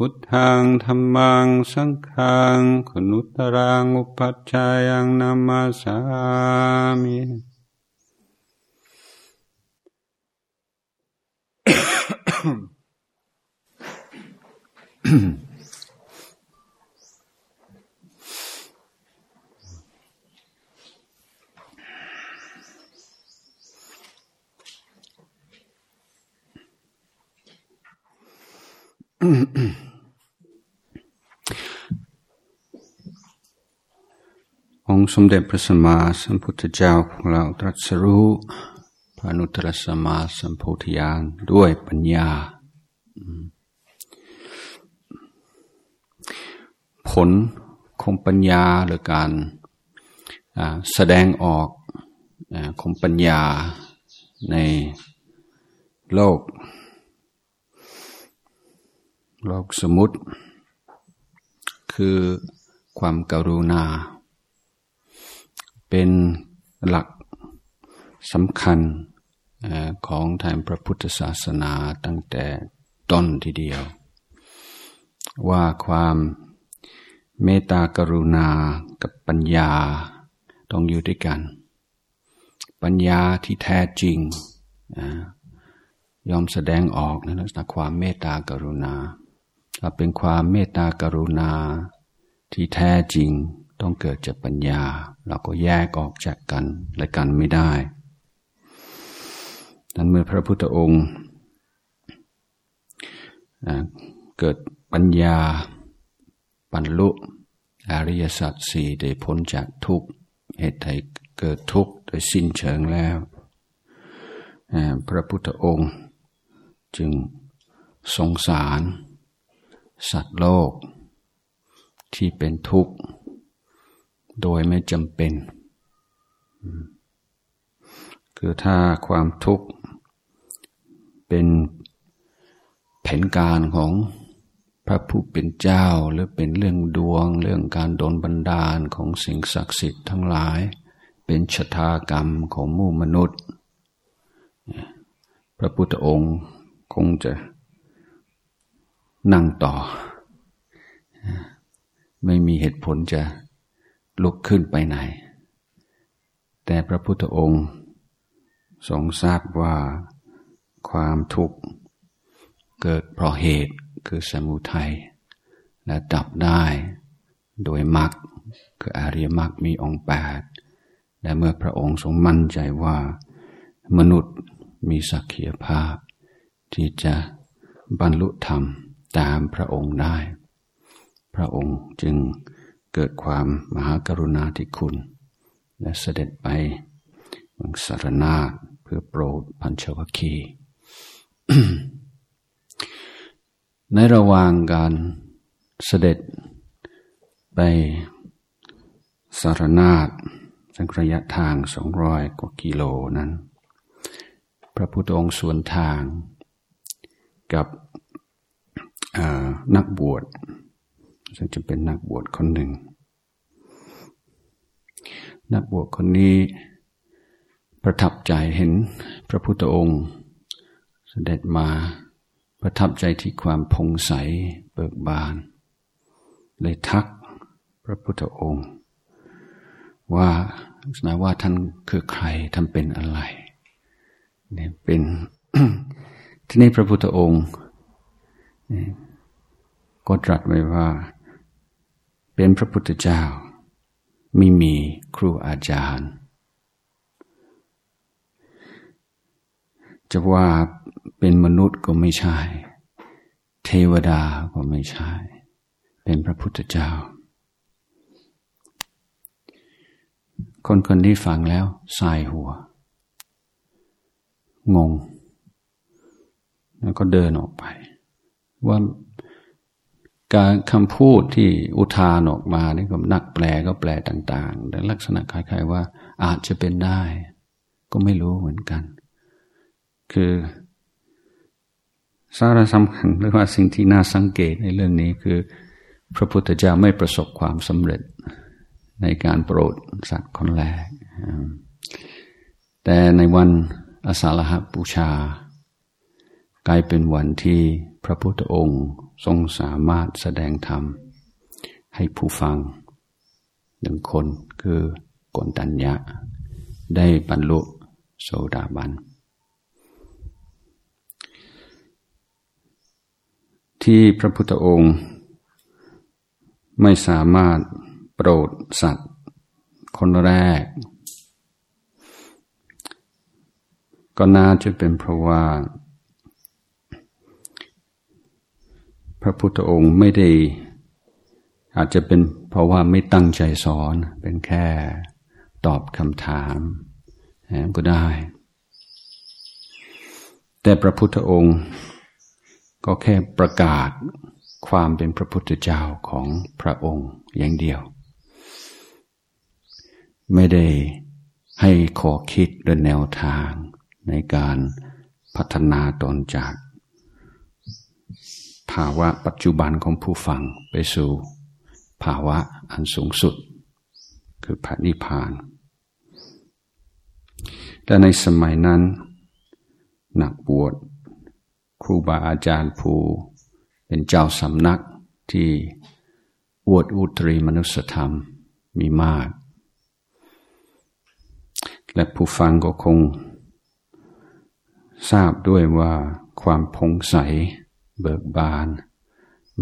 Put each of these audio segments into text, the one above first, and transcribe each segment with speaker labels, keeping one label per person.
Speaker 1: พุทธังธรรมังสังฆังขนุตรังอุปัชฌายังนามาสามิอ องค์สมเด็จพระสัมมาสัมพุทธเจ้าของเราตรัสรู้พระนุตรสัมมาสัมโพธิญาณด้วยปัญญา ผลของปัญญาหรือการแสดงออกของปัญญาในโลก โลกสมุติ คือความกรุณา เป็นหลักสำคัญของทางพระพุทธศาสนาตั้งแต่ต้นทีเดียว ว่าความเมตตากรุณากับปัญญาต้องอยู่ด้วยกัน ปัญญาที่แท้จริงยอมแสดงออกในลักษณะความเมตตากรุณาถ้าเป็นความเมตตากรุณาที่แท้จริง ต้องเกิดจากปัญญา เราก็แยกออกจากกันและกันไม่ได้ นั้นเมื่อพระพุทธองค์เกิดปัญญาบรรลุอริยสัจสี่ได้พ้นจากทุกเหตุใดเกิดทุกข์โดยสิ้นเชิงแล้ว พระพุทธองค์จึงสงสาร สัตว์โลก ที่เป็นทุกข์ โดยไม่จำเป็น คือถ้าความทุกข์เป็นแผนการของพระผู้เป็นเจ้าหรือเป็นเรื่องดวง เรื่องการโดนบันดาลของสิ่งศักดิ์สิทธิ์ทั้งหลาย เป็นชะตากรรมของมู่มนุษย์ พระพุทธองค์คงจะนั่งต่อ ไม่มีเหตุผลจะ ลุกขึ้นไปไหน แต่พระพุทธองค์ทรงทราบว่าความทุกข์เกิดเพราะเหตุคือสมุทัยและดับได้โดยมรรคคืออริยมรรคมีองค์แปดและเมื่อพระองค์ทรงมั่นใจว่า มนุษย์มีสักขีภาพ ที่จะบรรลุธรรมตามพระองค์ได้ พระองค์จึง เกิดความมหากรุณาธิคุณ และเสด็จไปเมืองสารนาเพื่อโปรดพันชวคี ในระหว่างการเสด็จไปสารนาฏสังระยะทางสองร้อยกว่ากิโลนั้น พระพุทธองค์สวนทางกับนักบวช ซึ่งจะเป็นนักบวชคนหนึ่ง นักบวชคนนี้ประทับใจเห็นพระพุทธองค์เสด็จมาประทับใจที่ความพงใสเบิกบาน เลยทักพระพุทธองค์ ว่าสนาว่าท่านคือใครท่านเป็นอะไรเนี่ยเป็นที่นี้พระพุทธองค์ก็ตรัสไว้ว่า เป็นพระพุทธเจ้า ไม่มีครูอาจารย์ จะว่าเป็นมนุษย์ก็ไม่ใช่ เทวดาก็ไม่ใช่ เป็นพระพุทธเจ้า คนคนที่ฟังแล้วสายหัว งง แล้วก็เดินออกไป ว่า การคำพูดที่อุทานออกมานี่ก็นักแปลก็แปลต่างๆ แต่ลักษณะคล้ายๆว่า อาจจะเป็นได้ ก็ไม่รู้เหมือนกัน คือสาระสำคัญหรือว่าสิ่งที่น่าสังเกตในเรื่องนี้คือ พระพุทธเจ้าไม่ประสบความสำเร็จในการโปรดสัตว์คนแรก แต่ในวันอสาฬหบูชา กลายเป็นวันที่พระพุทธองค์ทรงสามารถแสดงธรรม ให้ผู้ฟังหนึ่งคนคือกนตัญญะ ได้บรรลุโสดาบัน ที่พระพุทธองค์ไม่สามารถโปรดสัตว์ คนแรก ก็น่าจะเป็นเพราะว่า พระพุทธองค์ไม่ได้ อาจจะเป็นเพราะว่าไม่ตั้งใจสอน เป็นแค่ตอบคำถามก็ได้ แต่พระพุทธองค์ก็แค่ประกาศความเป็นพระพุทธเจ้าของพระองค์อย่างเดียว ไม่ได้ให้ขอคิดและแนวทางในการพัฒนาตนจาก ภาวะปัจจุบันของผู้ฟังไปสู่ภาวะอันสูงสุด คือพระนิพพาน และในสมัยนั้น นักบวชครูบาอาจารย์ผู้เป็นเจ้าสำนักที่อวดอุตรีมนุสธรรมมีมาก และผู้ฟังก็คง ทราบด้วยว่าความพงใส เบิกบาน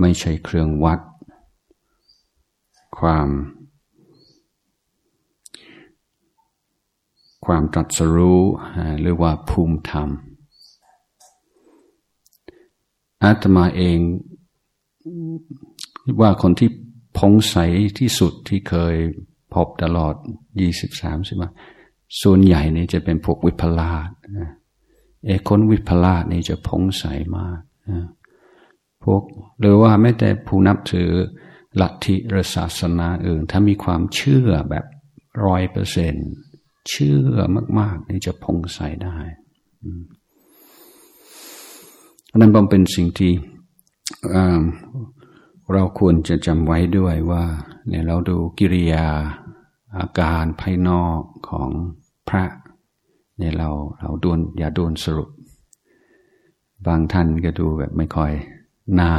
Speaker 1: ไม่ใช่เครื่องวัด ความ ความตรัสรู้หรือว่าภูมิธรรม อาตมาเองว่าคนที่พงใสที่สุดที่เคยพบตลอดยี่สิบสามสิบส่วนใหญ่นี่จะเป็นพวกวิปลาสเอคนวิปลาสนี่จะพงใสมาก พวก หรือว่าไม่แต่ผู้นับถือลัทธิหรือศาสนาอื่น ถ้ามีความเชื่อแบบร้อยเปอร์เซนเชื่อมาก ๆ นี่จะพงใสได้นั่นเป็นสิ่งที่เราควรจะจำไว้ด้วยว่าเนี่ยเราดูกิริยาอาการภายนอกของพระเนี่ยเราเราดวนอย่าดวนสรุป บางท่านก็ดูแบบไม่ค่อย น่า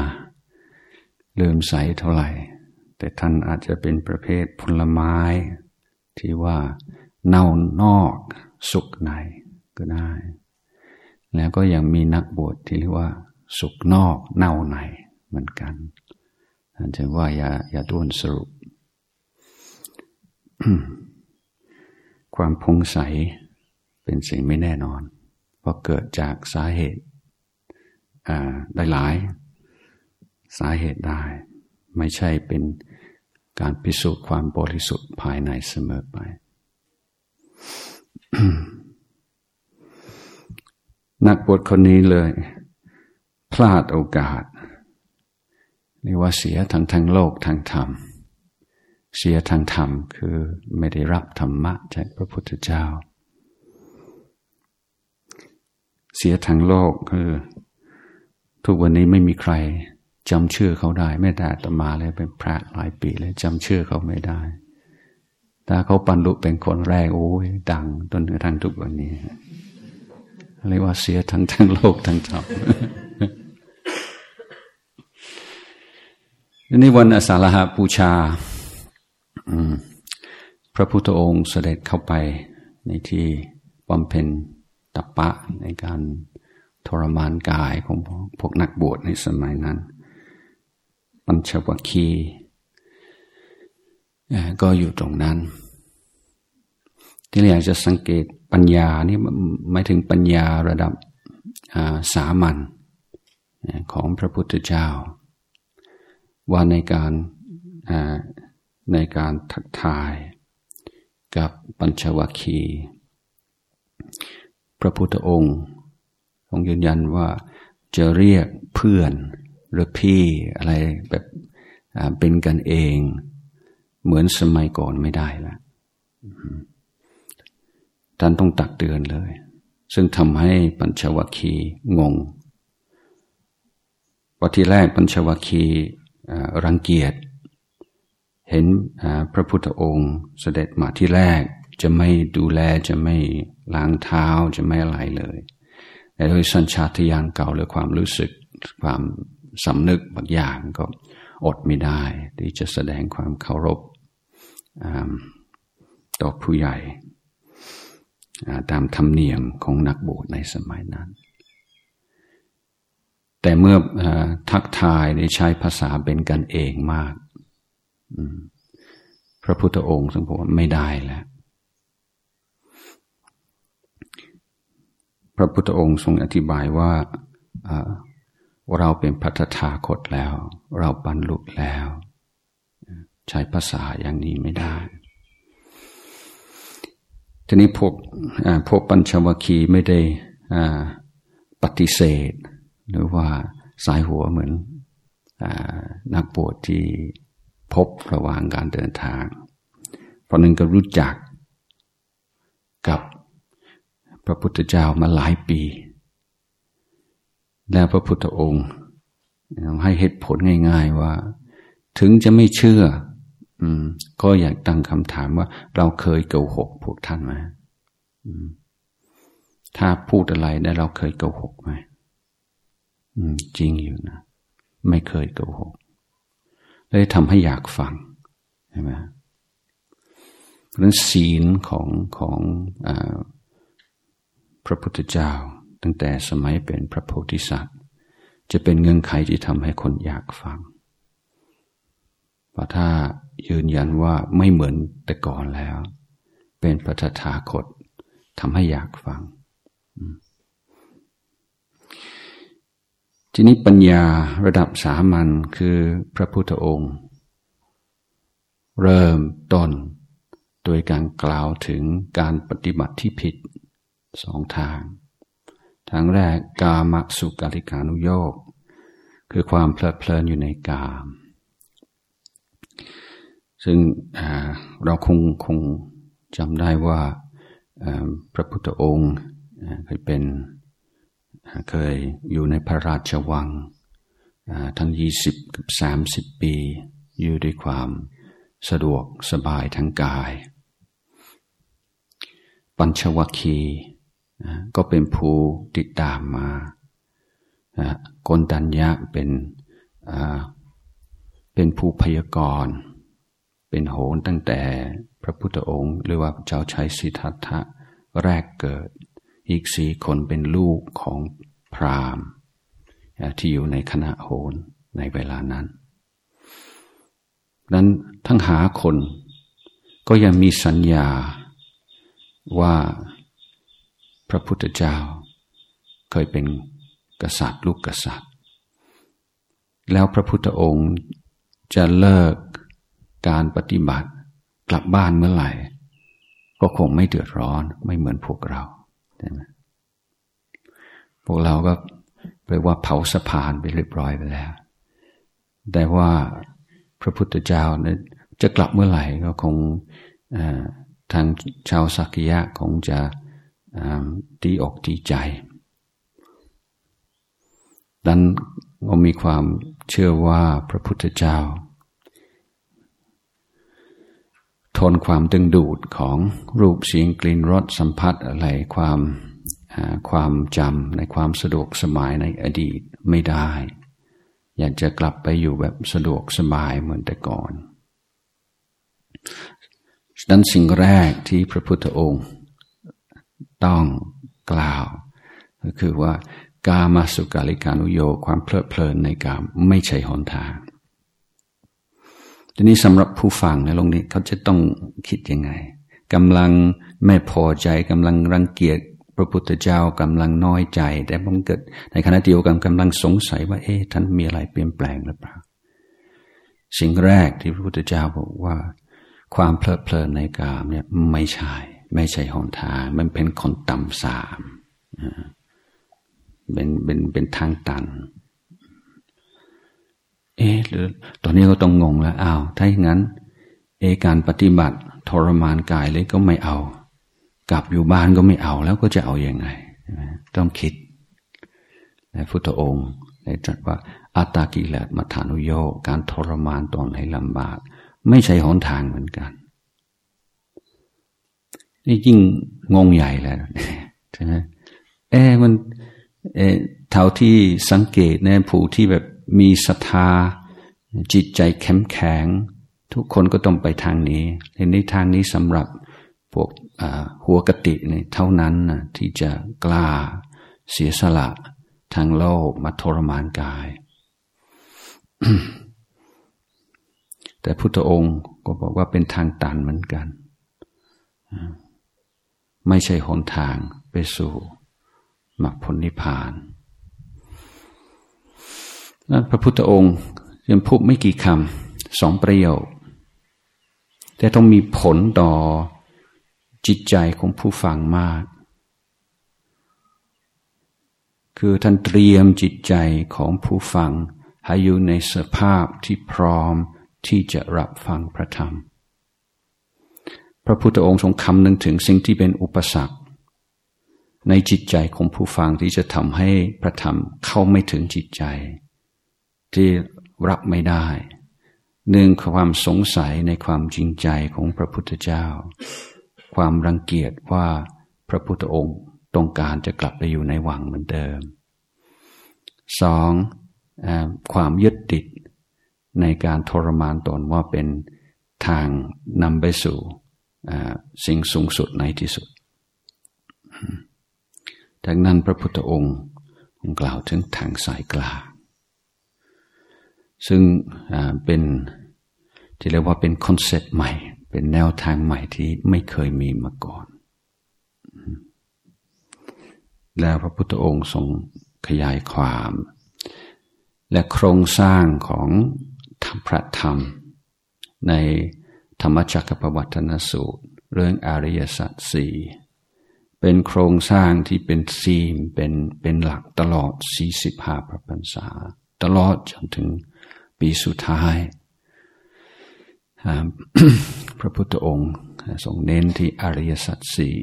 Speaker 1: เลื่อมใสเท่าไหร่ แต่ท่านอาจจะเป็นประเภทผลไม้ ที่ว่าเน่านอกสุกในก็ได้ แล้วก็ยังมีนักบวชที่เรียกว่า สุกนอกเน่าในเหมือนกันอาจจะว่าอย่าอย่าด้วนสรุป ความพงใสเป็นสิ่งไม่แน่นอน เพราะเกิดจากสาเหตุได้หลาย สาเหตุได้ ไม่ใช่เป็นการพิสูจน์ความบริสุทธิ์ภายในเสมอไป นักบวชคนนี้เลย พลาดโอกาสเรียกว่าเสียทั้งทางโลกทางธรรม เสียทางธรรมคือไม่ได้รับธรรมะจากพระพุทธเจ้า เสียทางโลกคือทุกวันนี้ไม่มีใคร จำชื่อเขาได้ ไม่แต่ตมาเลยเป็นพระหลายปีเลยจำชื่อเขาไม่ได้ถ้าเขาปันลุเป็นคนแรกโอ้ยดังจนกระทั่งทุกวันนี้เรียกว่าเสียทั้งทั้งโลกทั้งธรรมนี่วันอสาฬหาบูชาพระพุทธองค์เสด็จเข้าไปในที่บำเพ็ญตปะในการทรมานกายของพวกนักบวชในสมัยนั้น ปัญชวคีก็อยู่ตรงนั้น ที่เราอยากจะสังเกตปัญญานี่หมายถึงปัญญาระดับสามัญของพระพุทธเจ้า ว่าในการในการทักทายกับปัญชวคีพระพุทธองค์ทรงยืนยันว่าจะเรียกเพื่อน หรือพี่อะไรแบบเป็นกันเอง เหมือนสมัยก่อนไม่ได้ละท่านต้องตักเตือนเลย ซึ่งทำให้ปัญชวัคคีงงวันที่แรกปัญชวัคคีรังเกียจเห็นพระพุทธองค์เสด็จมาที่แรกจะไม่ดูแลจะไม่ล้างเท้าจะไม่อะไรเลยแต่โดยสัญชาตญาณเก่าหรือความรู้สึกความ สำนึกบางอย่างก็อดไม่ได้ ที่จะแสดงความเคารพต่อผู้ใหญ่ตามธรรมเนียมของนักบวชในสมัยนั้น แต่เมื่อทักทายได้ใช้ภาษาเป็นกันเองมาก พระพุทธองค์ทรงบอกว่าไม่ได้แล้ว พระพุทธองค์ทรงอธิบายว่า เราเป็นพัฒธาคตแล้ว เราบรรลุแล้ว ใช้ภาษาอย่างนี้ไม่ได้ ทีนี้พวกพวกปัญชวคีไม่ได้ปฏิเสธ หรือว่าสายหัวเหมือนนักบวชที่พบระหว่างการเดินทาง เพราะนั้นก็รู้จักกับพระพุทธเจ้ามาหลายปี แล้วพระพุทธองค์ ให้เหตุผลง่าย ๆว่า ถึงจะไม่เชื่ออก็อยากตั้งคำถามว่า เราเคยโกหกพวกท่านไหมถ้าพูดอะไรได้เราเคยโกหกไหมจริงอยู่นะ ไม่เคยโกหกเลยทำให้อยากฟังใช่ไหมเพรื่องศีลของของอพระพุทธเจ้า ตั้งแต่สมัยเป็นพระโพธิสัตว์ จะเป็นเงื่อนไขที่ทำให้คนอยากฟังพราะถ้ายืนยันว่าไม่เหมือนแต่ก่อนแล้ว เป็นพระธถาคตทำให้อยากฟัง ทีนี้ปัญญาระดับสามัญคือพระพุทธองค์ เริ่มต้นโดยการกล่าวถึงการปฏิบัติที่ผิดสองทาง ทางแรกกามสุกาลิกานุโยกคือความเพลิดเพลินอยู่ในกาม ซึ่งเราคงคงจำได้ว่าพระพุทธองค์เคยเป็นเคยอยู่ในพระราชวังทั้งยี่สิบกับสามสิบปี อยู่ด้วยความสะดวกสบายทั้งกาย ปัญชวคี ก็เป็นผู้ติดตามมาโกนตัญญะเป็นเป็นผู้พยากรณ์เป็นโหนตั้งแต่พระพุทธองค์ หรือว่าเจ้าชายสิทธัตถะแรกเกิด อีกสี่คนเป็นลูกของพราหมณ์ที่อยู่ในคณะโหนในเวลานั้น นั้นทั้งหาคนก็ยังมีสัญญาว่า พระพุทธเจ้า เคยเป็นกษัตริย์ลูกกษัตริย์ แล้วพระพุทธองค์จะเลิกการปฏิบัติกลับบ้านเมื่อไหร่ ก็คงไม่เดือดร้อนไม่เหมือนพวกเราใช่ไหมพวกเราก็ไปว่าเผาสะพานไปเรียบร้อยไปแล้ว แต่ว่าพระพุทธเจ้าเนี่ยจะกลับเมื่อไหร่ก็คงทางชาวสักยะคงจะ ดีอกดีใจ ดันก็มีความเชื่อว่าพระพุทธเจ้า ทนความดึงดูดของรูปเสียงกลิ่นรสสัมผัสอะไรความความจำในความสะดวกสบายในอดีตไม่ได้ อยากจะกลับไปอยู่แบบสะดวกสบายเหมือนแต่ก่อนดังนั้นสิ่งแรกที่พระพุทธองค์ ต้องกล่าว ก็คือว่ากามาสุกาลิกานุโยความเพลิดเพลินในกามไม่ใช่หนทางทีนี้สำหรับผู้ฟังในโลกนี้เขาจะต้องคิดยังไงกำลังไม่พอใจกำลังรังเกียจพระพุทธเจ้ากำลังน้อยใจ แต่มันเกิดในขณะเดียวกันกำลังสงสัยว่า เอ๊ะท่านมีอะไรเปลี่ยนแปลงหรือเปล่า สิ่งแรกที่พระพุทธเจ้าบอกว่า ความเพลิดเพลินในกามเนี่ยไม่ใช่ ไม่ใช่หนทาง มันเป็นคนต่ำสามเป็นเป็นเป็นทางตัน เอ๊ะหรือตอนนี้ก็ต้องงงแล้วอ้าวถ้าอย่างนั้น เอการปฏิบัติทรมานกายเลยก็ไม่เอา กลับอยู่บ้านก็ไม่เอาแล้วก็จะเอาอยัางไง ต้องคิดในพุทธองค์ได้ตรัสว่าอัตตากิเลสมัฐานุโยการทรมานตนให้ลำบาก ไม่ใช่หนทางเหมือนกัน นี่ยิ่งงงใหญ่แล้วใช่ไหมเอ๊มันเอเท่าที่สังเกตนี่ยผู้ที่แบบมีศรัทธาจิตใจแข็งแข็ง ทุกคนก็ต้องไปทางนี้ในทางนี้สำหรับพวกหัวกติเนี่ยเท่านั้นนะที่จะกล้าเสียสละทางโลกมาทรมานกาย แต่พุทธองค์ก็บอกว่าเป็นทางตันเหมือนกัน ไม่ใช่หนทางไปสู่มรรคผลนิพพานนั้นพระพุทธองค์ยังพูดไม่กี่คำสองประโยค แต่ต้องมีผลต่อจิตใจของผู้ฟังมาก คือท่านเตรียมจิตใจของผู้ฟังให้อยู่ในสภาพที่พร้อมที่จะรับฟังพระธรรม พระพุทธองค์ทรงคำนึงถึงสิ่งที่เป็นอุปสรรค ในจิตใจของผู้ฟังที่จะทำให้พระธรรมเข้าไม่ถึงจิตใจ ที่รับไม่ได้หนึ่งความสงสัยในความจริงใจของพระพุทธเจ้า ความรังเกียจว่าพระพุทธองค์ต้องการจะกลับไปอยู่ในวังเหมือนเดิมสองอความยึดติดในการทรมานตนว่าเป็นทางนำไปสู่ สิ่งสูงสุดในที่สุดจากนั้นพระพุทธองค์กล่าวถึงทางสายกลาง ซึ่งเป็นที่เรียกว่าเป็นคอนเซ็ปต์ใหม่ เป็นแนวทางใหม่ที่ไม่เคยมีมาก่อน แล้วพระพุทธองค์ทรงขยายความ และโครงสร้างของธรรมพระธรรมใน ธรรมจักรปวัตนสูตร เรื่องอริยสัจสี่เป็นโครงสร้างที่เป็นซีมเป็นเป็นหลักตลอด 45 พระพรรษา ตลอดจนถึงปีสุดท้าย พระพุทธองค์ทรงเน้นที่อริยสัจสี่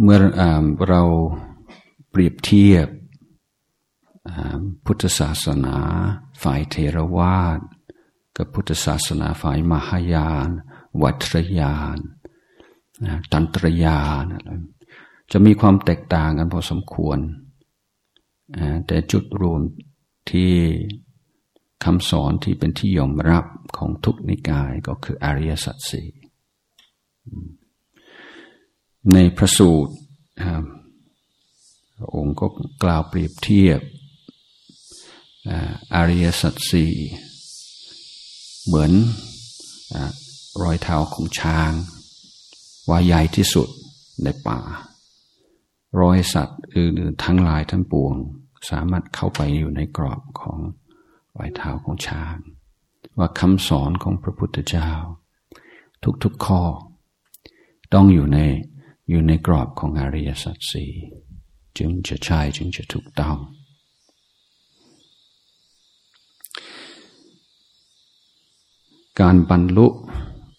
Speaker 1: เมื่อเราเปรียบเทียบพุทธศาสนาฝ่ายเทรวาส กับพุทธศาสนาฝ่ายมหายาน วัตรยานตันตรยานจะมีความแตกต่างกันพอสมควร แต่จุดรวมที่คำสอนที่เป็นที่ยอมรับของทุกนิกายก็คืออริยสัจสี่ในพระสูตรพระองค์ก็กล่าวเปรียบเทียบอริยสัจสี่ เหมือนรอยเท้าของช้าง ว่าใหญ่ที่สุดในป่า รอยสัตว์อื่นๆทั้งหลายทั้งปวง สามารถเข้าไปอยู่ในกรอบของรอยเท้าของช้าง ว่าคำสอนของพระพุทธเจ้า ทุกๆข้อ ต้องอยู่ในอยู่ในกรอบของอริยสัจสี่จึงจะใช่จึงจะถูกต้อง การบรรลุ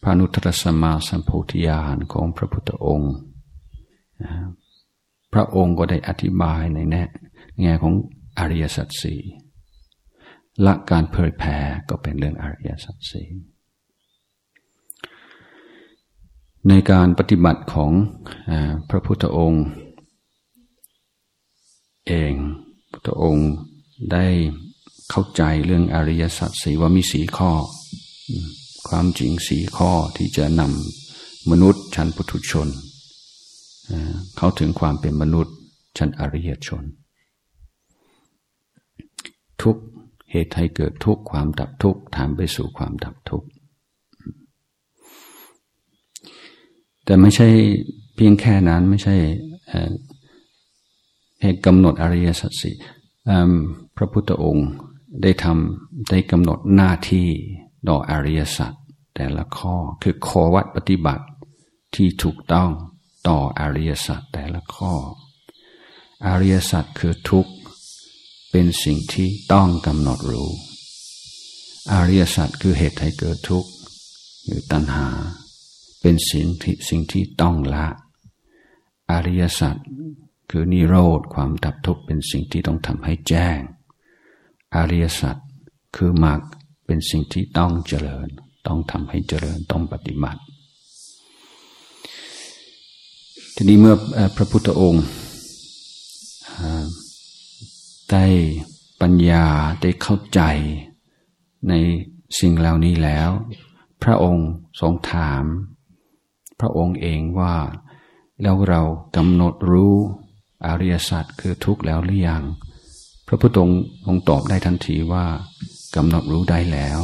Speaker 1: พระนุตรสมาสัมโพธิญาณของพระพุทธองค์ พระองค์ก็ได้อธิบายในแง่แง่ของอริยสัจสี่ละการเผยแผ่ก็เป็นเรื่องอริยสัจสี่ในการปฏิบัติของพระพุทธองค์ เองพุทธองค์ได้เข้าใจเรื่องอริยสัจสี่ว่ามีสีข้อ ความจริงสีข้อที่จะนำมนุษย์ชั้นปุถุชน เข้าถึงความเป็นมนุษย์ชั้นอริยชน ทุกเหตุให้เกิดทุกความดับทุกถามไปสู่ความดับทุกแต่ไม่ใช่เพียงแค่นั้นไม่ใช่เหตุกำหนดอริยสัจสี่พระพุทธองค์ได้ทำได้กำหนดหน้าที่ ต่ออริยสัจแต่ละข้อคือขอวัดปฏิบัติที่ถูกต้องต่ออริยสัจแต่ละข้อ อริยสัจคือทุกข์เป็นสิ่งที่ต้องกำหนดรู้ อริยสัจคือเหตุให้เกิดทุกข์หรือตัณหา เป็นสิ่งที่สิ่งที่ต้องละ อริยสัจคือนิโรธความดับทุกข์เป็นสิ่งที่ต้องทำให้แจ้ง อริยสัจคือมรรค เป็นสิ่งที่ต้องเจริญ ต้องทำให้เจริญต้องปฏิบัติ ทีนี้เมื่อพระพุทธองค์ได้ปัญญาได้เข้าใจในสิ่งเหล่านี้แล้ว พระองค์ทรงถาม พระองค์เองว่าแล้วเรากำหนดรู้อริยสัจคือทุกข์แล้วหรือยัง พระพุทธองค์ทรงตอบได้ทันทีว่า กำหนดรู้ได้แล้ว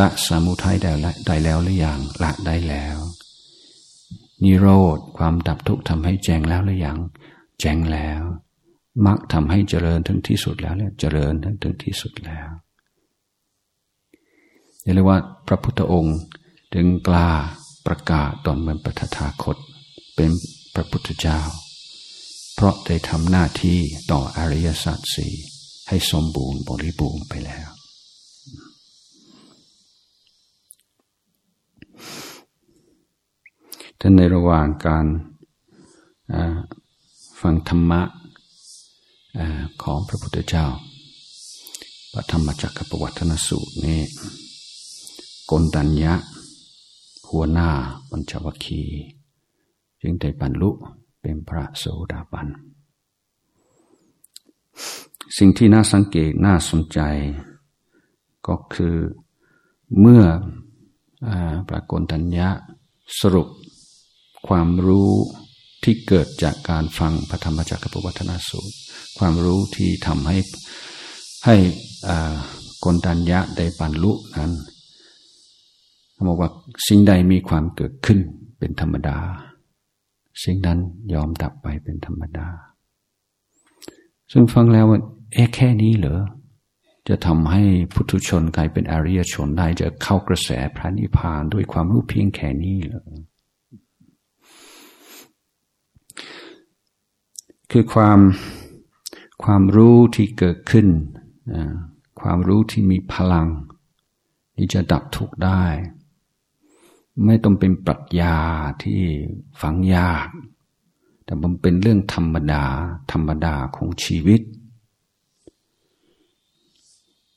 Speaker 1: ละสมุทัยได้ได้แล้วหรือยังละได้แล้ว นิโรธความดับทุกข์ทำให้แจ้งแล้วหรือยังแจ้งแล้วมรรคทำให้เจริญถึงที่สุดแล้วเนี่ยเจริญถึงที่สุดแล้วเรียกว่าพระพุทธองค์ถึงกล้าประกาศตนเป็นปฐทาคต เป็นพระพุทธเจ้า เพราะได้ทำหน้าที่ต่ออริยสัจสี่ให้สมบูรณ์บริบูรณ์ไปแล้ว ท่านในระหว่างการฟังธรรมะของพระพุทธเจ้า พระธรรมจักรปวัตนสูตรนี้กนตัญญะ หัวหน้าปัญจวัคคีจึงได้บรรลุเป็นพระโสดาบัน สิ่งที่น่าสังเกตน่าสนใจ ก็คือเมื่อพระกนตัญญะสรุป ความรู้ที่เกิดจากการฟังพระธรรมจักรปวัฒนาสูตร ความรู้ที่ทำให้ให้กนตัญญะได้บรรลุนั้นบอกว่าสิ่งใดมีความเกิดขึ้นเป็นธรรมดา สิ่งนั้นยอมดับไปเป็นธรรมดา ซึ่งฟังแล้วว่าเอ๊ะแค่นี้เหรอจะทำให้พุทุชนกลายเป็นอริยชนได้จะเข้ากระแสพระนิพพานด้วยความรู้เพียงแค่นี้เหรอ คือความความรู้ที่เกิดขึ้น ความรู้ที่มีพลัง ที่จะดับทุกข์ได้ ไม่ต้องเป็นปรัชญาที่ฝังยาก แต่มันเป็นเรื่องธรรมดา ธรรมดาของชีวิต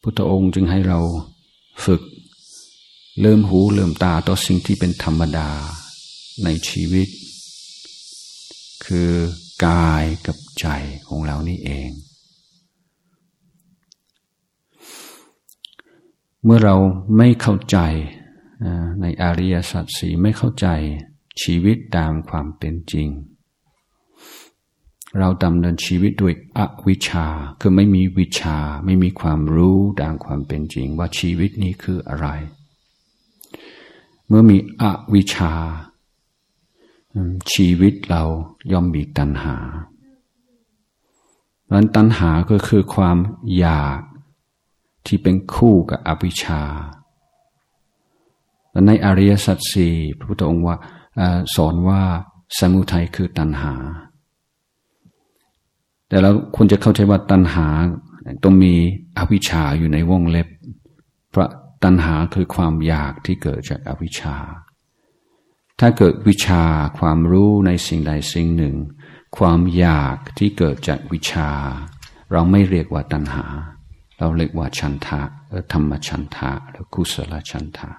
Speaker 1: พุทธองค์จึงให้เราฝึก เริ่มหูเริ่มตาต่อสิ่งที่เป็นธรรมดาในชีวิต คือ กายกับใจของเรานี่เอง เมื่อเราไม่เข้าใจในอริยสัจสีไม่เข้าใจชีวิตตามความเป็นจริง เราดำเนินชีวิตด้วยอวิชชาคือไม่มีวิชาไม่มีความรู้ตามความเป็นจริง ว่าชีวิตนี้คืออะไร เมื่อมีอวิชชา ชีวิตเราย่อมมีตัณหาดังนั้นตัณหาก็คือความอยากที่เป็นคู่กับอวิชชาในอริยสัจสี่พระพุทธองค์ว่าสอนว่าสมุทัยคือตัณหา แต่เราควรจะเข้าใจว่าตัณหาต้องมีอวิชชาอยู่ในวงเล็บ เพราะตัณหาคือความอยากที่เกิดจากอวิชชา ถ้าเกิดวิชาความรู้ในสิ่งใดสิ่งหนึ่ง ความอยากที่เกิดจากวิชา เราไม่เรียกว่าตัณหา เราเรียกว่าชันทะธรรมชันทะหรือกุศลชันทะ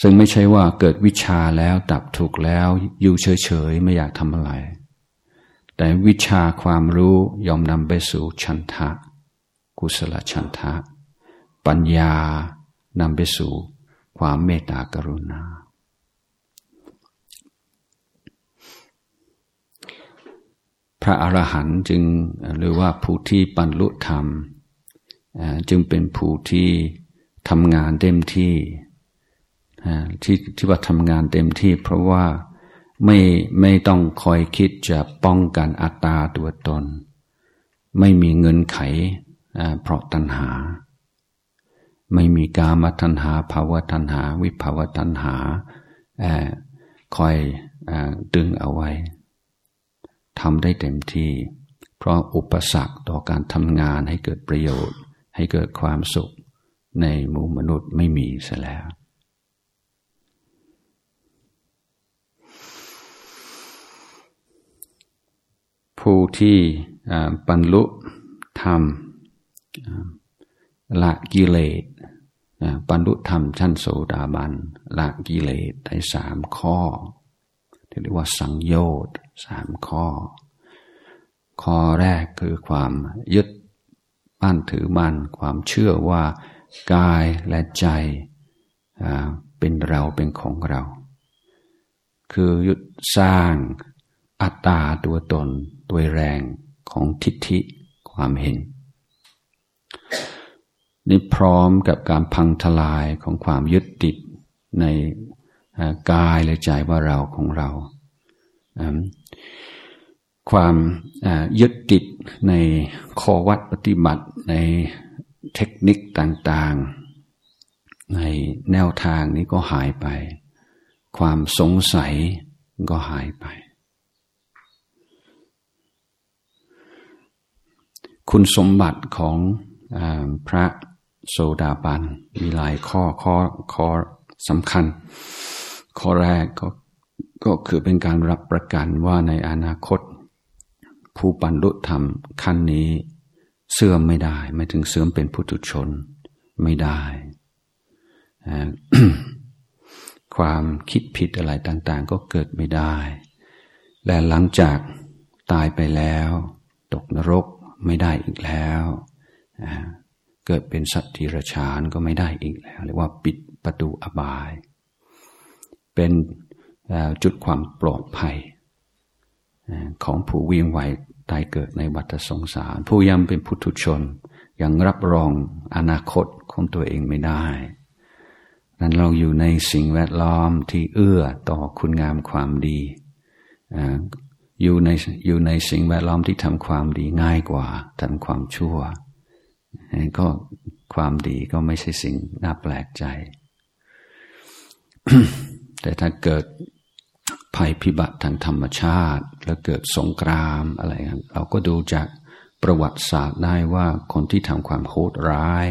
Speaker 1: ซึ่งไม่ใช่ว่าเกิดวิชาแล้วดับถูกแล้วอยู่เฉยๆไม่อยากทำอะไร แต่วิชาความรู้ยอมนำไปสู่ชันทะ กุศลชันทะ ปัญญานำไปสู่ความเมตตากรุณา พ ระอรหันต์จึงหรือว่าผู้ที่บรรลุธรรม จึงเป็นผู้ที่ทำงานเต็มที่ที่ที่ว่าทำงานเต็มที่ เพราะว่าไม่ไม่ต้องคอยคิดจะป้องกันอัตตาตัวตน ไม่มีเงินไขเพราะตัณหา ไม่มีกามตัณหาภาวะตัณหา วิภาวะตัณหาคอยดึงเอาไว้ ทำได้เต็มที่ เพราะอุปสรรคต่อการทำงานให้เกิดประโยชน์ ให้เกิดความสุขในหมู่มนุษย์ไม่มีเสียแล้วผู้ที่บรรลุธรรมละกิเลสบรรลุธรรมชั้นโสดาบันละกิเลสได้สามข้อ ที่เรียกว่าสังโยชน์สามข้อ ข้อแรกคือความยึดมั่นถือมั่นความเชื่อว่ากายและใจเป็นเราเป็นของเรา คือยึดสร้างอัตตาตัวตนตัวแรงของทิฏฐิความเห็น นี่พร้อมกับการพังทลายของความยึดติดใน กายและใจว่าเราของเรา ความยึดติดในข้อวัดปฏิบัติในเทคนิคต่างๆ ในแนวทางนี้ก็หายไป ความสงสัยก็หายไป คุณสมบัติของอพระโซดาบันมีหลายข้อข้อข้อสำคัญ ข้อแรกก็ก็คือเป็นการรับประกันว่าในอนาคต ผู้บรรลุธรรมขั้นนี้ เสื่อมไม่ได้ ไม่ถึงเสื่อมเป็นพุทุชนไม่ได้ ความคิดผิดอะไรต่าง ๆ ก็เกิดไม่ได้ และหลังจากตายไปแล้ว ตกนรกไม่ได้อีกแล้วเกิดเป็นสัตว์ทีรชานก็ไม่ได้อีกแล้วเรียกว่าปิดประตูอบาย เป็นจุดความปลอดภัย ของผู้วิ่งไหวตายเกิดในวัฏสงสาร ผู้ยังเป็นพุทุชนยังรับรองอนาคตของตัวเองไม่ได้นั้นเราอยู่ในสิ่งแวดล้อมที่เอื้อต่อคุณงามความดีอยู่ในอยู่ในสิ่งแวดล้อมที่ทำความดีง่ายกว่าทำความชั่วก็ความดีก็ไม่ใช่สิ่งน่าแปลกใจ แต่ถ้าเกิดภัยพิบัติทางธรรมชาติ แล้วเกิดสงครามอะไรเราก็ดูจากประวัติศาสตร์ได้ว่าคนที่ทำความโหดร้าย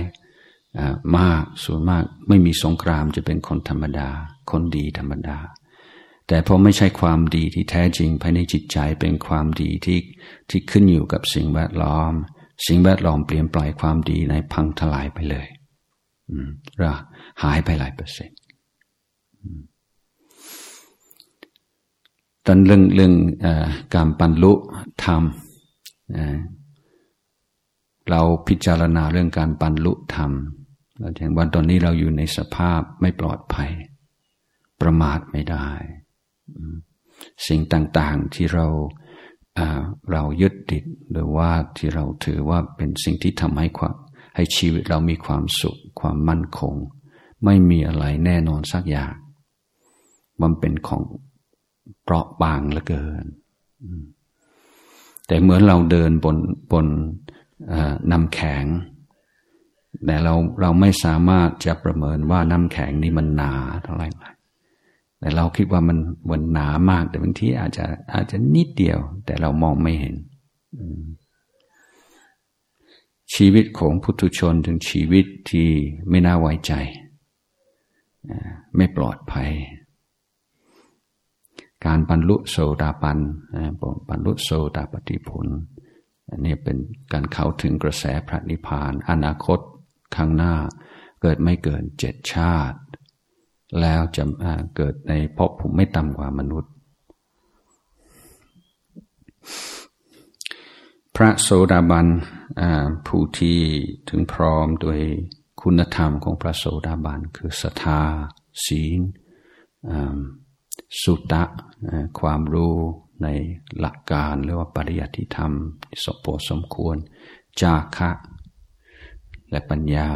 Speaker 1: มากส่วนมากไม่มีสงครามจะเป็นคนธรรมดา คนดีธรรมดา แต่พอไม่ใช่ความดีที่แท้จริงภายในจิตใจเป็นความดีที่ที่ขึ้นอยู่กับสิ่งแวดล้อม สิ่งแวดล้อมเปลี่ยนปล่อยความดีในพังทลายไปเลยระหายไปหลายเปอร์เซ็นต์ ตอนเรื่องเรื่องอการบรรลุธรรมเราพิจารณาเรื่องการบรรลุธรรม เราเห็นว่าตอนนี้เราอยู่ในสภาพไม่ปลอดภัย ประมาทไม่ได้ สิ่งต่างๆที่เราเรายึดติดหรือว่าที่เราถือว่าเป็นสิ่งที่ทำให้ความให้ชีวิตเรามีความสุข ความมั่นคง ไม่มีอะไรแน่นอนสักอย่าง มันเป็นของ เปราะบางเหลือเกิน แต่เหมือนเราเดินบนบนน้ำแข็ง แต่เราเราไม่สามารถจะประเมินว่าน้ำแข็งนี่มันหนาเท่าไหร่แต่เราคิดว่ามันมันหนามาก แต่บางทีอาจจะอาจจะนิดเดียว แต่เรามองไม่เห็น ชีวิตของพุทธชนถึงชีวิตที่ไม่น่าไว้ใจ ไม่ปลอดภัย การบรรลุโสดาปันบรรลุโสดาปฏิผล อันนี้เป็นการเข้าถึงกระแสพระนิพพาน อนาคตข้างหน้าเกิดไม่เกินเจ็ดชาติ แล้วจะเกิดในภพภูมิไม่ต่ำกว่ามนุษย์ พระโสดาบันผู้ที่ถึงพร้อมโดยคุณธรรมของพระโสดาบันคือศรัทธาศีล สุตตะความรู้ในหลักการหรือว่าปริยัติธรรมสมโพสมควร จาคะ และปัญญา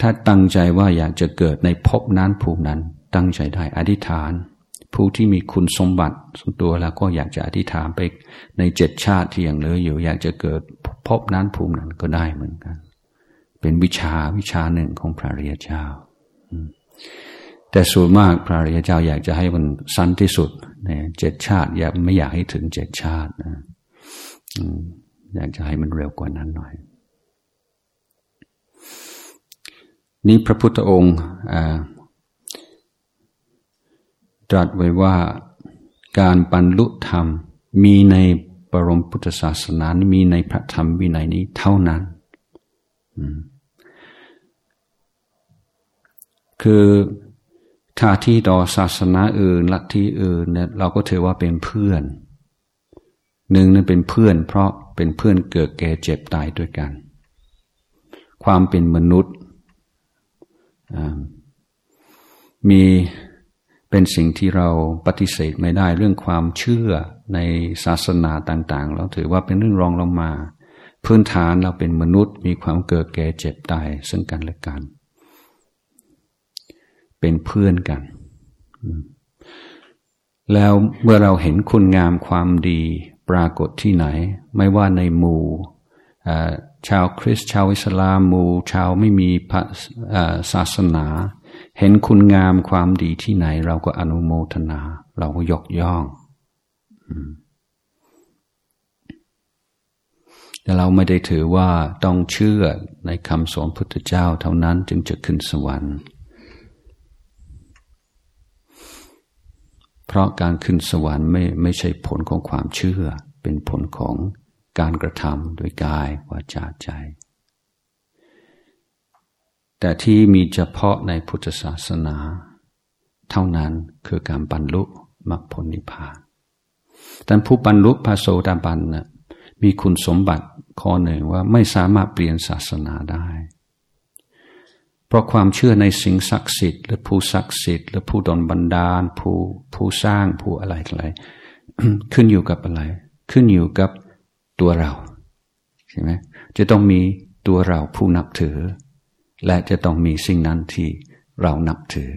Speaker 1: ถ้าตั้งใจว่าอยากจะเกิดในภพนั้นภูมินั้น ตั้งใจได้อธิษฐาน ผู้ที่มีคุณสมบัติส่วนตัวแล้วก็อยากจะอธิษฐานไปในเจ็ดชาติที่ยังเหลืออยู่ อยากจะเกิดภพนั้นภูมินั้นก็ได้เหมือนกัน เป็นวิชาวิชาหนึ่งของพระเริยเจ้า แต่ส่วนมากพระริยเจ้าอยากจะให้มันสั้นที่สุดในเจ็ดชาติ อยากไม่อยากให้ถึงเจ็ดชาตินะอยากจะให้มันเร็วกว่านั้นหน่อย นี้พระพุทธองค์ตรัสไว้ว่าการบรรลุธรรมมีในบรมพุทธศาสนามีในพระธรรมวินัยนี้เท่านั้น คือ ถ้าที่ต่อศาสนาอื่นลัทธิอื่นเนี่ยเราก็ถือว่าเป็นเพื่อน หนึ่งนั้นเป็นเพื่อน เพราะเป็นเพื่อนเกิดแก่เจ็บตายด้วยกัน ความเป็นมนุษย์มีเป็นสิ่งที่เราปฏิเสธไม่ได้เรื่องความเชื่อในศาสนาต่างๆ เราถือว่าเป็นเรื่องรองลงมา พื้นฐานเราเป็นมนุษย์มีความเกิดแก่เจ็บตายซึ่งกันและกัน เป็นเพื่อนกัน แล้วเมื่อเราเห็นคุณงามความดีปรากฏที่ไหน ไม่ว่าในหมู่ชาวคริสต์ชาวอิสลามหมู่ชาวไม่มีศาสนา เห็นคุณงามความดีที่ไหน เราก็อนุโมทนา เราก็ยกย่องแต่เราไม่ได้ถือว่าต้องเชื่อในคำสอนพุทธเจ้าเท่านั้นจึงจะขึ้นสวรรค์ เพราะการขึ้นสวรรค์ไม่ไม่ใช่ผลของความเชื่อ เป็นผลของการกระทำโดยกายวาจาใจ แต่ที่มีเฉพาะในพุทธศาสนา เท่านั้นคือการบรรลุมรรคผลนิพพานแต่ผู้บรรลุพระโสดาบันนะมีคุณสมบัติข้อหนึ่งว่าไม่สามารถเปลี่ยนศาสนาได้ เพราะความเชื่อในสิ่งศักดิ์สิทธิ์หรือผู้ศักดิ์สิทธิ์หรือผู้ดลบันดาล ผู้ผู้สร้างผู้อะไรอะไรขึ้นอยู่กับอะไร ขึ้นอยู่กับตัวเราใช่ไหมจะต้องมีตัวเราผู้นับถือ และจะต้องมีสิ่งนั้นที่เรานับถือ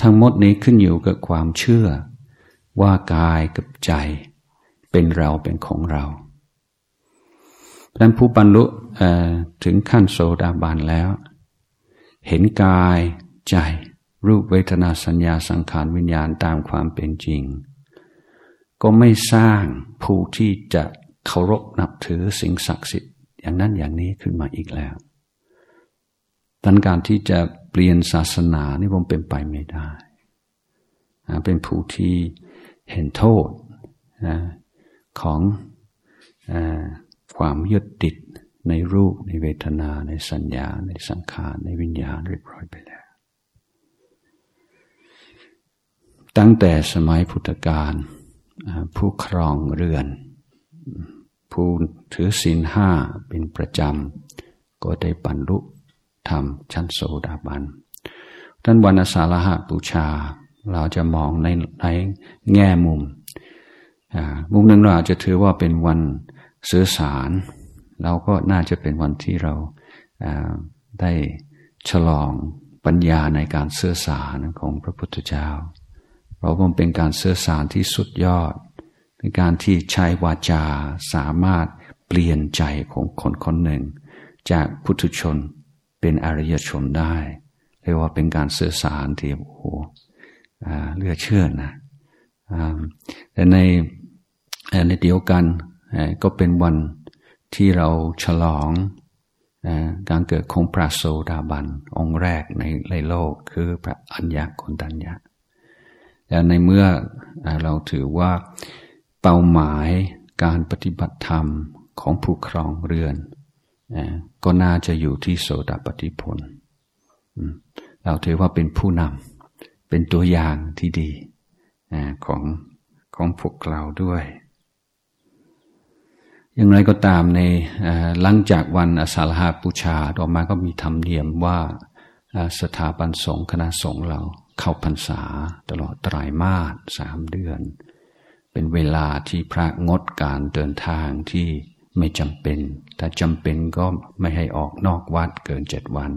Speaker 1: ทั้งหมดนี้ขึ้นอยู่กับความเชื่อ ว่ากายกับใจ เป็นเราเป็นของเราดังนั้นผู้บรรลุถึงขั้นโสดาบันแล้ว เห็นกายใจ รูปเวทนาสัญญาสังขารวิญญาณตามความเป็นจริง ก็ไม่สร้างผู้ที่จะเคารพนับถือสิ่งศักดิ์สิทธิ์อย่างนั้นอย่างนี้ขึ้นมาอีกแล้วดังการที่จะเปลี่ยนศาสนานี่ผมเป็นไปไม่ได้ เป็นผู้ที่เห็นโทษของความยึดติด ในรูปในเวทนาในสัญญาในสังขารในวิญญาณเรียบร้อยไปแล้ว ตั้งแต่สมัยพุทธกาลผู้ครองเรือน ผู้ถือศีลห้าเป็นประจำ ก็ได้บรรลุธรรมชั้นโสดาบันท่านวันสาฬหะบูชา เราจะมองในในแง่มุม มุมหนึ่งเราอาจจะถือว่าเป็นวันสื่อสาร เราก็น่าจะเป็นวันที่เราได้ฉลองปัญญาในการเสื่อสารของพระพุทธเจ้า เพราะมันเป็นการเสื่อสารที่สุดยอดเป็นการที่ใช้วาจาสามารถเปลี่ยนใจของคนคนหนึ่ง จากพุทุชนเป็นอริยชนได้เรียกว่าเป็นการสื่อสารที่โอ้โหเลือเชื่อนะแต่ในในเดียวกันก็เป็นวัน ที่เราฉลองการเกิดของพระโสดาบันองค์แรกในในโลกคือพระอัญญาโกณตัญญาแต่ในเมื่อเราถือว่าเป้าหมายการปฏิบัติธรรมของผู้ครองเรือน ก็น่าจะอยู่ที่โสดาปฏิผลเราถือว่าเป็นผู้นำเป็นตัวอย่างที่ดีของของพวกเราด้วย อย่างไรก็ตามในหลังจากวันอสาฬหาปูชาต่อมาก็มีธรรมเนียมว่าสถาบันสงฆ์คณะสงฆ์เราเข้าพรรษาตลอดไตรมาสสามเดือน เป็นเวลาที่พระงดการเดินทางที่ไม่จำเป็น ถ้าจำเป็นก็ไม่ให้ออกนอกวัดเกินเจ็ดวัน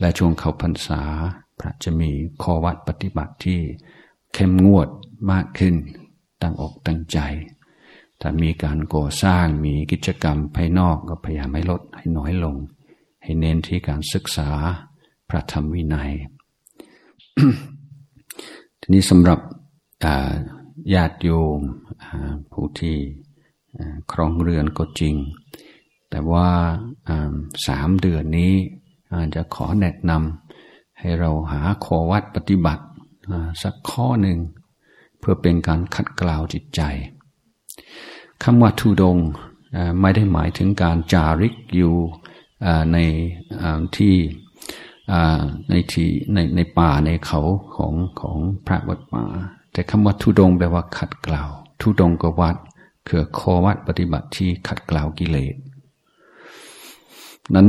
Speaker 1: และช่วงเข้าพรรษาพระจะมีข้อวัดปฏิบัติที่เข้มงวดมากขึ้นตั้งอกตั้งใจ ถ้ามีการก่อสร้างมีกิจกรรมภายนอกก็พยายามให้ลดให้น้อยลง ให้เน้นที่การศึกษาพระธรรมวินัย ทีนี้สำหรับญาติโยมผู้ที่ครองเรือนก็จริง แต่ว่าสามเดือนนี้จะขอแนะนำให้เราหาขอวัดปฏิบัติสักข้อหนึ่ง เพื่อเป็นการขัดกลาวจิตใจ คำว่าทุดงไม่ได้หมายถึงการจาริกอยู่ในที่ในที่ในในป่าในเขาของของพระวัดป่า แต่คำว่าทุดงแปลว่าขัดเกลาทุดงกวัดคือคอวัดปฏิบัติที่ขัดเกลากิเลส นั้น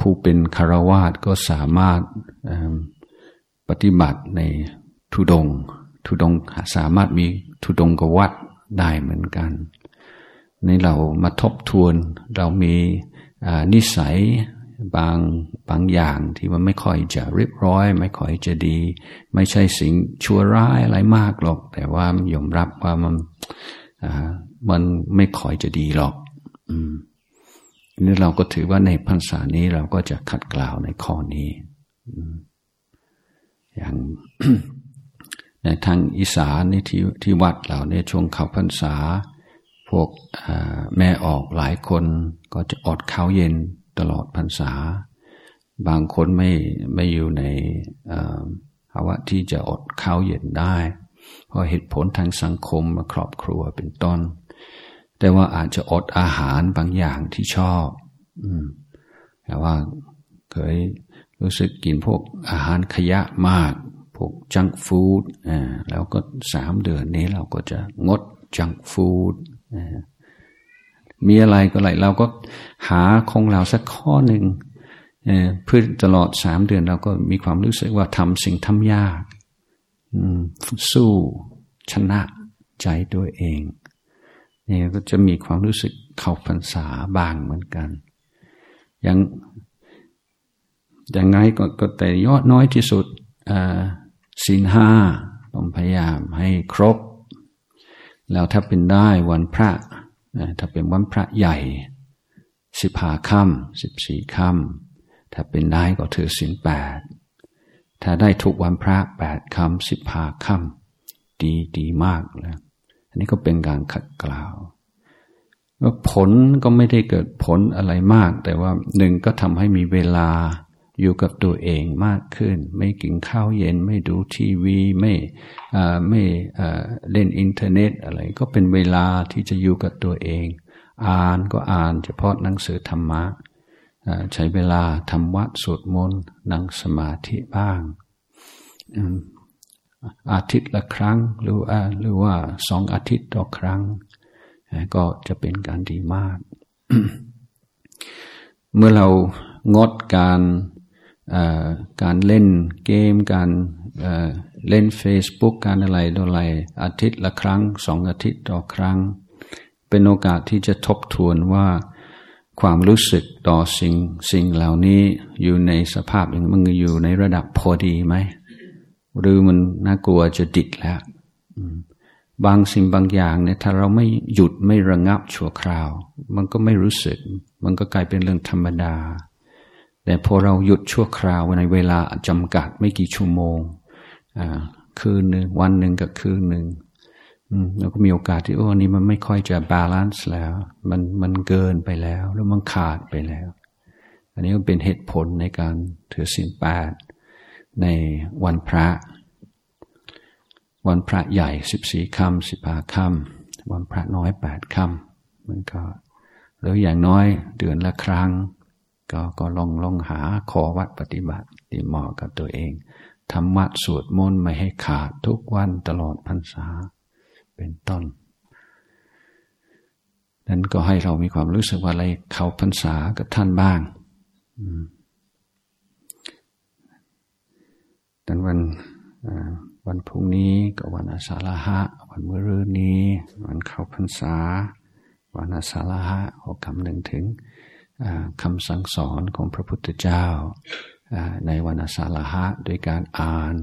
Speaker 1: ผู้เป็นคารวาสก็สามารถปฏิบัติในทุดง ทุดงสามารถมีทุดงกวัด ได้เหมือนกันในเรามาทบทวนเรามีนิสัยบางบางอย่างที่มันไม่ค่อยจะเรียบร้อย ไม่ค่อยจะดี ไม่ใช่สิ่งชั่วร้ายอะไรมากหรอก แต่ว่ายอมรับว่ามันมันไม่ค่อยจะดีหรอก อืมนี่เราก็ถือว่าในพรรษานี้เราก็จะขัดกล่าวในข้อนี้ อย่าง ทางอีสานนี่ที่ที่วัดเราเนี่ยช่วงเขาพรรษา พวกแม่ออกหลายคนก็จะอดข้าวเย็นตลอดพรรษา บางคนไม่ไม่อยู่ในภาวะที่จะอดข้าวเย็นได้ เพราะเหตุผลทางสังคมครอบครัวเป็นต้น แต่ว่าอาจจะอดอาหารบางอย่างที่ชอบอแต่ว่าเคยรู้สึกกินพวกอาหารขยะมาก พวกจังฟู้ดอ่าแล้วก็สามเดือนนี้เราก็จะงดจังฟู้ดมีอะไรก็ไรเราก็หาของเราสักข้อหนึ่งเพื่อตลอดสามเดือนเราก็มีความรู้สึกว่าทำสิ่งทำยากสู้ชนะใจตัวเองนี่ก็จะมีความรู้สึกเข้าพรรษาบางเหมือนกันอย่างอย่างไงก็แต่ยอดน้อยที่สุด สินห้าต้องพยายามให้ครบ แล้วถ้าเป็นได้วันพระถ้าเป็นวันพระใหญ่สิบห้าค่ำสิบสี่ค่ำถ้าเป็นได้ก็ถือสินแปดถ้าได้ทุกวันพระแปดค่ำสิบห้าค่ำดีดีมากแล้วอันนี้ก็เป็นการขัดกล่าวผลก็ไม่ได้เกิดผลอะไรมาก แต่ว่าหนึ่งก็ทำให้มีเวลา อยู่กับตัวเองมากขึ้น ไม่กินข้าวเย็นไม่ดูทีวีไม่ไม่เล่นอินเทอร์เน็ตอะไรก็เป็นเวลาที่จะอยู่กับตัวเอง อ่านก็อ่านเฉพาะหนังสือธรรมะใช้เวลาทำวัดสวดมนต์นั่งสมาธิบ้าง อาทิตย์ละครั้งหรือว่าหรือว่าสองอาทิตย์ต่อครั้ง ก็จะเป็นการดีมาก เมื่อเรางดการ การเล่นเกม การเล่น Facebook การอะไรต่ออะไรอาทิตย์ละครั้งสองอาทิตย์ต่อครั้ง เป็นโอกาสที่จะทบทวนว่าความรู้สึกต่อสิ่งสิ่งเหล่านี้อยู่ในสภาพอย่างมันอยู่ในระดับพอดีไหม หรือมันน่ากลัวจะดิดแล้วบางสิ่งบางอย่างเนี่ยถ้าเราไม่หยุดไม่ระงับชั่วคราว มันก็ไม่รู้สึก มันก็กลายเป็นเรื่องธรรมดา แต่พอเราหยุดชั่วคราวในเวลาจำกัดไม่กี่ชั่วโมงคืนหนึ่งวันหนึ่งกับคืนหนึ่งเราก็มีโอกาสที่โอ้นี่มันไม่ค่อยจะ balance แล้ว มันมันเกินไปแล้ว แล้วมันขาดไปแล้ว อันนี้ก็เป็นเหตุผลในการถือศีลแปดในวันพระ วันพระใหญ่สิบสี่ค่ำสิบห้าค่ำวันพระน้อยแปดค่ำมันก็หรืออย่างน้อยเดือนละครั้ง ก็ก็ลองลองหาขอวัดปฏิบัติที่เหมาะกับตัวเอง ธรรมะสวดมนต์ไม่ให้ขาดทุกวันตลอดพรรษาเป็นต้น นั้นก็ให้เรามีความรู้สึกว่าอะไรเขาพรรษากับท่านบ้างดังวันวันพรุ่งนี้ก็วันอาสาฬหะ วันเมื่อรืนนี้ วันเข้าพรรษา วันอาสาฬหะขอคำหนึ่งถึง คำสั่งสอนของพระพุทธเจ้าในวันอาสาฬหะโดยการอ่าน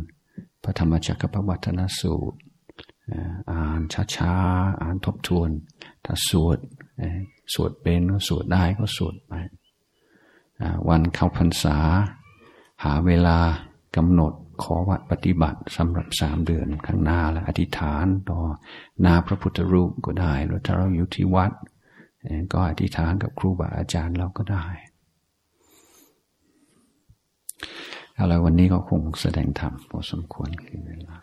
Speaker 1: พระธรรมจักรพวัฒนสูตร อ่านช้าๆ อ่านทบทวน ถ้าสวดสวดเป็นก็สวดได้ก็สวดไปวันเข้าพรรษา หาเวลากำหนดขอวัดปฏิบัติสำหรับสามเดือนข้างหน้าและอธิษฐานต่อหน้าพระพุทธรูปก็ได้หรือถ้าเราอยู่ที่วัด ก็อธิษฐานกับครูบาอาจารย์เราก็ได้เอาละวันนี้ก็คงแสดงธรรมพอสมควรคือเวลา